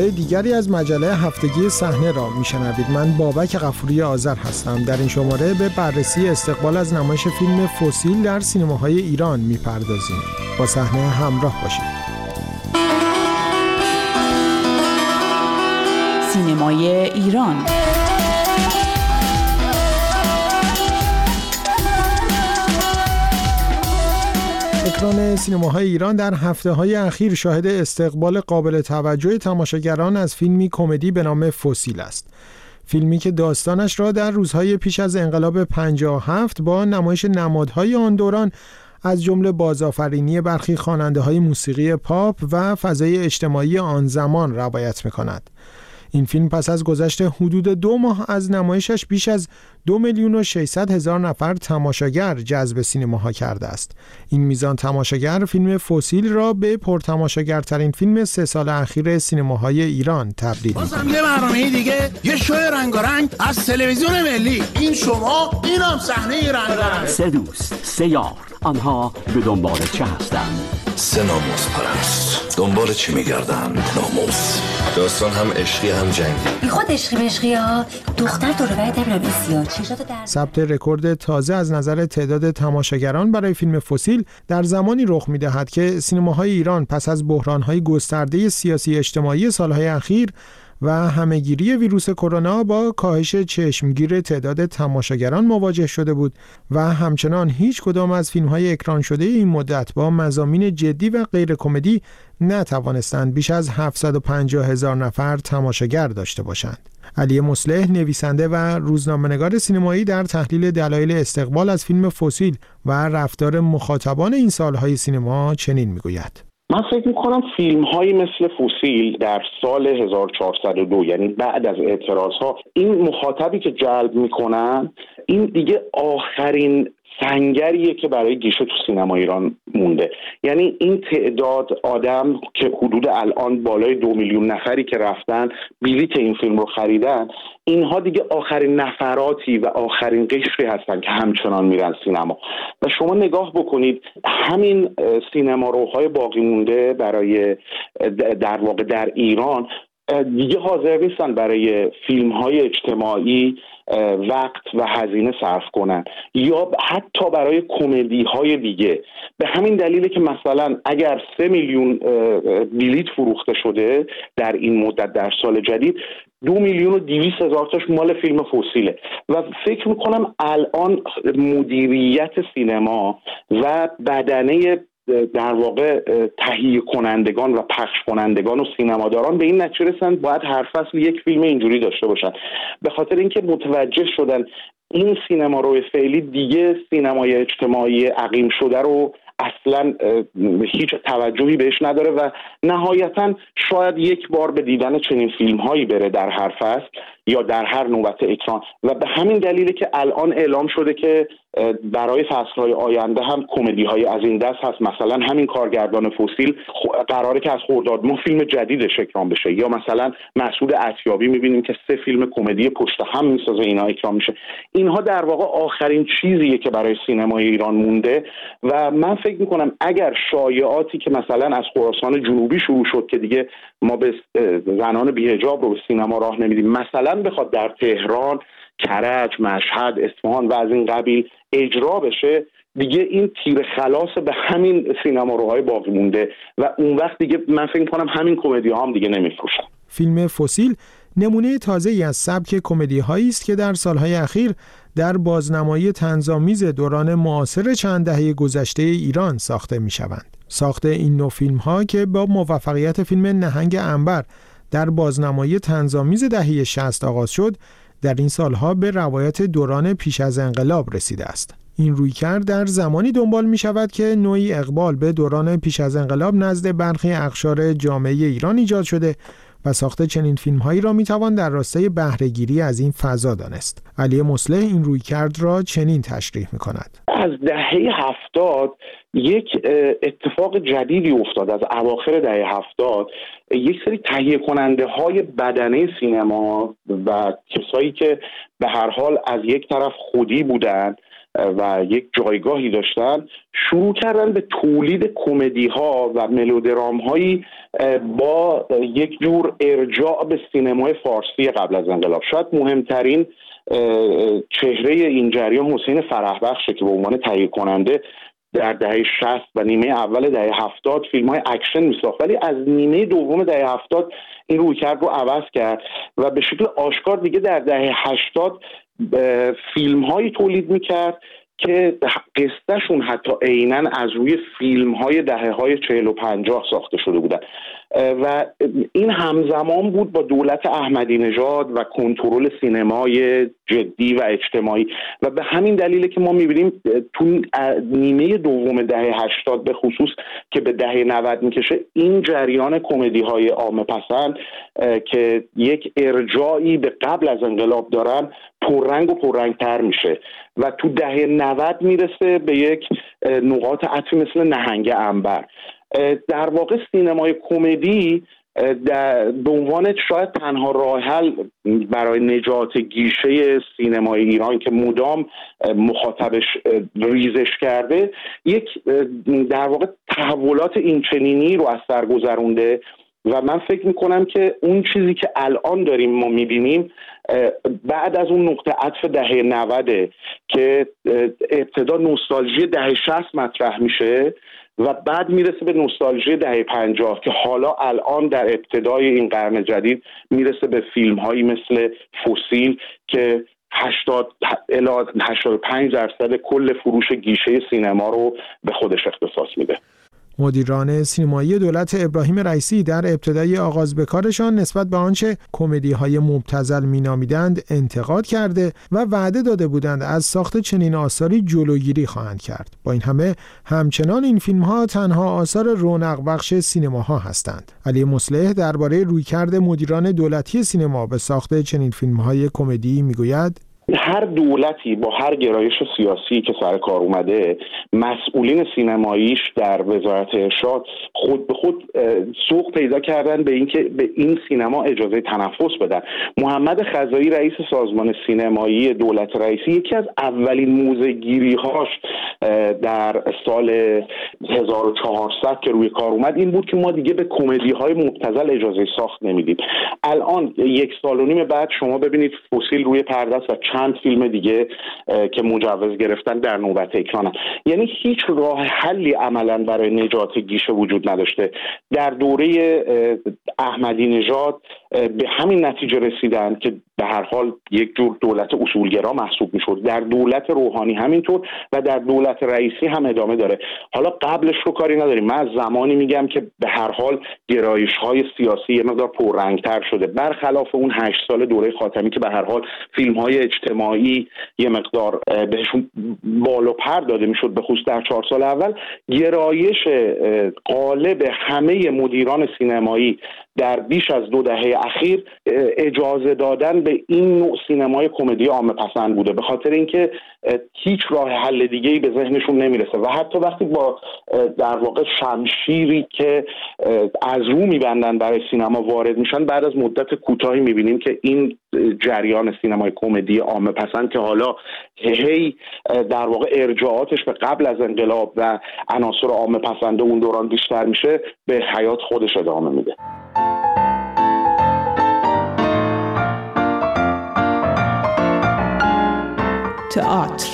دیگری از مجله هفتگی صحنه را میشنوید. من بابک غفوری آذر هستم. در این شماره به بررسی استقبال از نمایش فیلم فسیل در سینماهای ایران می‌پردازیم. با صحنه همراه باشید. سینمای ایران سینماهای ایران در هفته های اخیر شاهد استقبال قابل توجه تماشاگران از فیلمی کمدی به نام فسیل است. فیلمی که داستانش را در روزهای پیش از انقلاب 57 با نمایش نمادهای آن دوران از جمله بازآفرینی برخی خواننده های موسیقی پاپ و فضای اجتماعی آن زمان روایت می کند. این فیلم پس از گذشت حدود دو ماه از نمایشش بیش از دو میلیون و 600 هزار نفر تماشاگر جذب سینماها کرده است. این میزان تماشاگر فیلم فسیل را به پرتماشاگرترین فیلم سه سال اخیر سینماهای ایران تبدیل بازم یه برنامه دیگه یه شو رنگارنگ از تلویزیون ملی. این شما اینم صحنه رنگارنگ. سه دوست سه یار آنها به دنبال چه هستند؟ سه ناموس پرست. دنبال چی میگردن ناموس. داستان هم عشقی هم جنگی. بی خود عشقی مشقی ها دختر دور باید نمی‌دونم ثبت رکورد تازه از نظر تعداد تماشاگران برای فیلم فسیل در زمانی رخ می‌دهد که سینماهای ایران پس از بحرانهای گسترده سیاسی اجتماعی سالهای اخیر و همهگیری ویروس کرونا با کاهش چشمگیر تعداد تماشاگران مواجه شده بود و همچنان هیچ کدام از فیلم های اکران شده این مدت با مزامین جدی و غیر کمدی نتوانستند بیش از 750 هزار نفر تماشاگر داشته باشند. علی مصلح نویسنده و روزنامه‌نگار سینمایی در تحلیل دلایل استقبال از فیلم فسیل و رفتار مخاطبان این سالهای سینما چنین می‌گوید. من فکر می‌کنم فیلم هایی مثل فوسیل در سال 1402 یعنی بعد از اعتراض ها این مخاطبی که جلب می‌کنن این دیگه آخرین سنگریه که برای گیشه تو سینما ایران مونده. یعنی این تعداد آدم که حدود الان بالای دو میلیون نفری که رفتن بلیت این فیلم رو خریدن اینها دیگه آخرین نفراتی و آخرین قشری هستن که همچنان میرن سینما. و شما نگاه بکنید همین سینما روهای باقی مونده برای در واقع در ایران دیگه حاضر نیستن برای فیلم های اجتماعی وقت و هزینه صرف کنن. یا حتی برای کمدی های دیگه. به همین دلیله که مثلا اگر سه میلیون بلیت فروخته شده در این مدت در سال جدید دو میلیون و دیویس هزار تاش مال فیلم فسیله. و فکر می‌کنم الان مدیریت سینما و بدنه در واقع تهیه کنندگان و پخش کنندگان و سینماداران به این نتیجه رسن باید هر فصل یک فیلم اینجوری داشته باشن. به خاطر اینکه متوجه شدن این سینما روی فعلی دیگه سینمای اجتماعی عقیم شده رو اصلا هیچ توجهی بهش نداره و نهایتا شاید یک بار به دیدن چنین فیلم هایی بره در هر فصل یا در هر نوبت اکران. و به همین دلیله که الان اعلام شده که برای فصلهای آینده هم کمدی های از این دست هست. مثلا همین کارگردان فسیل قراره که از خورداد ما فیلم جدیدش اکرام بشه. یا مثلا مسعود اتیابی می‌بینیم که سه فیلم کمدی پشت هم می‌سازه اینا اکرام میشه. اینها در واقع آخرین چیزیه که برای سینمای ایران مونده و من فکر می‌کنم اگر شایعاتی که مثلا از خراسان جنوبی شروع شد که دیگه ما به زنان بیهجاب رو به سینما راه نمیدیم مثلا بخواد در تهران کرج مشهد اصفهان و از این قبیل اجرا بشه دیگه این تیر خلاص به همین سینما روهای باقی مونده و اون وقت دیگه من فکر کنم همین کمدی هم دیگه نمیفروشن فیلم فسیل نمونه تازه ای از سبک کمدی هایی است که در سالهای اخیر در بازنمایی تنظامیز دوران معاصر چند دهه گذشته ایران ساخته می شوند. ساخته این نوع فیلم ها که با موفقیت فیلم نهنگ انبر در بازنمایی تنظامیز دهه 60 آغاز شد در این سالها به روایت دوران پیش از انقلاب رسیده است. این رویکرد در زمانی دنبال می شود که نوعی اقبال به دوران پیش از انقلاب نزد برخی اخشار جامعه ایران ایجاد شده و ساخت چنین فیلم هایی را می توان در راستای بهرهگیری از این فضا دانست. علی مصلح این رویکرد را چنین تشریح می کند. از دهه هفتاد یک اتفاق جدیدی افتاد از اواخر دهه هفتاد یک سری تهیه کننده های بدنه سینما و کسایی که به هر حال از یک طرف خودی بودند و یک جایگاهی داشتن شروع کردن به تولید کمدی ها و ملودرام هایی با یک جور ارجاع به سینمای فارسی قبل از انقلاب. شاید مهمترین چهره این جریان حسین فرحبخشه که به عنوان تهیه کننده در دهه 60 و نیمه اول دهه 70 فیلم های اکشن میساخت. ولی از نیمه دوم دهه 70 این رویکرد رو عوض کرد و به شکل آشکار دیگه در دهه 80 فیلم هایی تولید می‌کرد که قصهشون حتی عینا از روی فیلم های دهه های چهل و پنجاه ساخته شده بودن. و این همزمان بود با دولت احمدی نژاد و کنترل سینمای جدی و اجتماعی. و به همین دلیل که ما می‌بینیم تو نیمه دوم دهه هشتاد به خصوص که به دهه 90 می‌کشه این جریان کمدی های عامه پسند که یک ارجایی به قبل از انقلاب دارن پررنگ و پررنگتر میشه. و تو دهه 90 می‌رسه به یک نقاط عطفی مثل نهنگ انبر. در واقع سینمای کمدی به عنوان شاید تنها راه حل برای نجات گیشه سینمای ایران که مدام مخاطبش ریزش کرده یک در واقع تحولات اینچنینی رو از سر گذرونده و من فکر می‌کنم که اون چیزی که الان داریم ما می‌بینیم بعد از اون نقطه عطف دهه 90 که ابتدا نوستالژی دهه 60 مطرح میشه و بعد می‌رسه به نوستالژی دهه پنجاه که حالا الان در ابتدای این قرن جدید می‌رسه به فیلم هایی مثل فوسیل که 80 الی 85 درصد کل فروش گیشه سینما رو به خودش اختصاص میده. مدیران سینمایی دولت ابراهیم رئیسی در ابتدای آغاز به کارشان نسبت به آنچه کمدی های مبتزل مینامیدند انتقاد کرده و وعده داده بودند از ساخت چنین آثاری جلوگیری خواهند کرد. با این همه همچنان این فیلم ها تنها آثار رونق بخش سینماها هستند. علی مصلح درباره رویکرد مدیران دولتی سینما به ساخت چنین فیلم های کمدی می‌گوید هر دولتی با هر گرایش سیاسی که سر کار اومده مسئولین سینماییش در وزارت ارشاد خود به خود سوق پیدا کردن به اینکه به این سینما اجازه تنفس بدن. محمد خزایی رئیس سازمان سینمایی دولت رئیسی یکی از اولین موزگیری هاش در سال 1400 که روی کار اومد این بود که ما دیگه به کمدی های مبتزل اجازه ساخت نمیدیم. الان یک سال و نیم بعد شما ببینید فسیل روی پرده و چند فیلم دیگه که مجوز گرفتن در نوبت اکرانن. یعنی هیچ راه حلی عملا برای نجات گیشه وجود نداشته. در دوره احمدی نژاد به همین نتیجه رسیدن که به هر حال یک جور دولت اصولگرا محسوب می‌شد. در دولت روحانی همینطور و در دولت رئیسی هم ادامه داره. حالا قبلش رو کاری نداریم. من از زمانی میگم که به هر حال گرایش های سیاسی یه مقدار پررنگتر شده. برخلاف اون هشت سال دوره خاتمی که به هر حال فیلم های اجتماعی یه مقدار بهشون بال پر داده می‌شد به خصوص در چهار سال اول گرایش قالب همه مدیران سینمایی در بیش از دو دهه اخیر اجازه دادن به این نوع سینمای کمدی عامه پسند بوده به خاطر اینکه هیچ راه حل دیگه ای به ذهنشون نمی‌رسه و حتی وقتی با در واقع شمشیری که از رو میبندن برای سینما وارد میشن بعد از مدت کوتاهی می‌بینیم که این جریان سینمای کمدی عامه پسند که حالا هی در واقع ارجاعاتش به قبل از انقلاب و عناصر عامه پسنده اون دوران بیشتر میشه به حیات خودش ادامه میده. تئاتر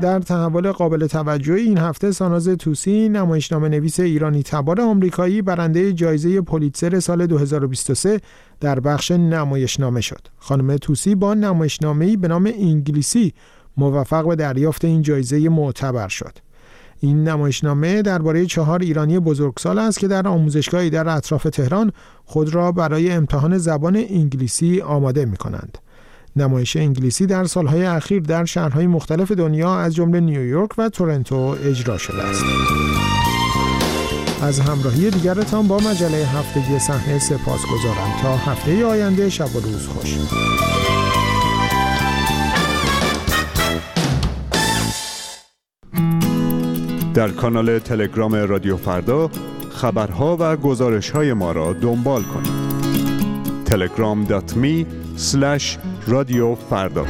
در تحول قابل توجه این هفته ساناز توسی نمایشنامه نویس ایرانی تبار آمریکایی برنده جایزه پولیتسر سال 2023 در بخش نمایشنامه شد. خانم توسی با نمایشنامه‌ای به نام انگلیسی موفق به دریافت این جایزه معتبر شد. این نمایشنامه درباره چهار ایرانی بزرگسال است که در آموزشگاهی در اطراف تهران خود را برای امتحان زبان انگلیسی آماده می کنند. نمایش انگلیسی در سالهای اخیر در شهرهای مختلف دنیا از جمله نیویورک و تورنتو اجرا شده است. از همراهی دیگرتان با مجله هفتگی صحنه سپاس گذارم تا هفته آینده شب و روز خوش. در کانال تلگرام رادیو فردا خبرها و گزارش های ما را دنبال کنید. telegram.me رادیو فردا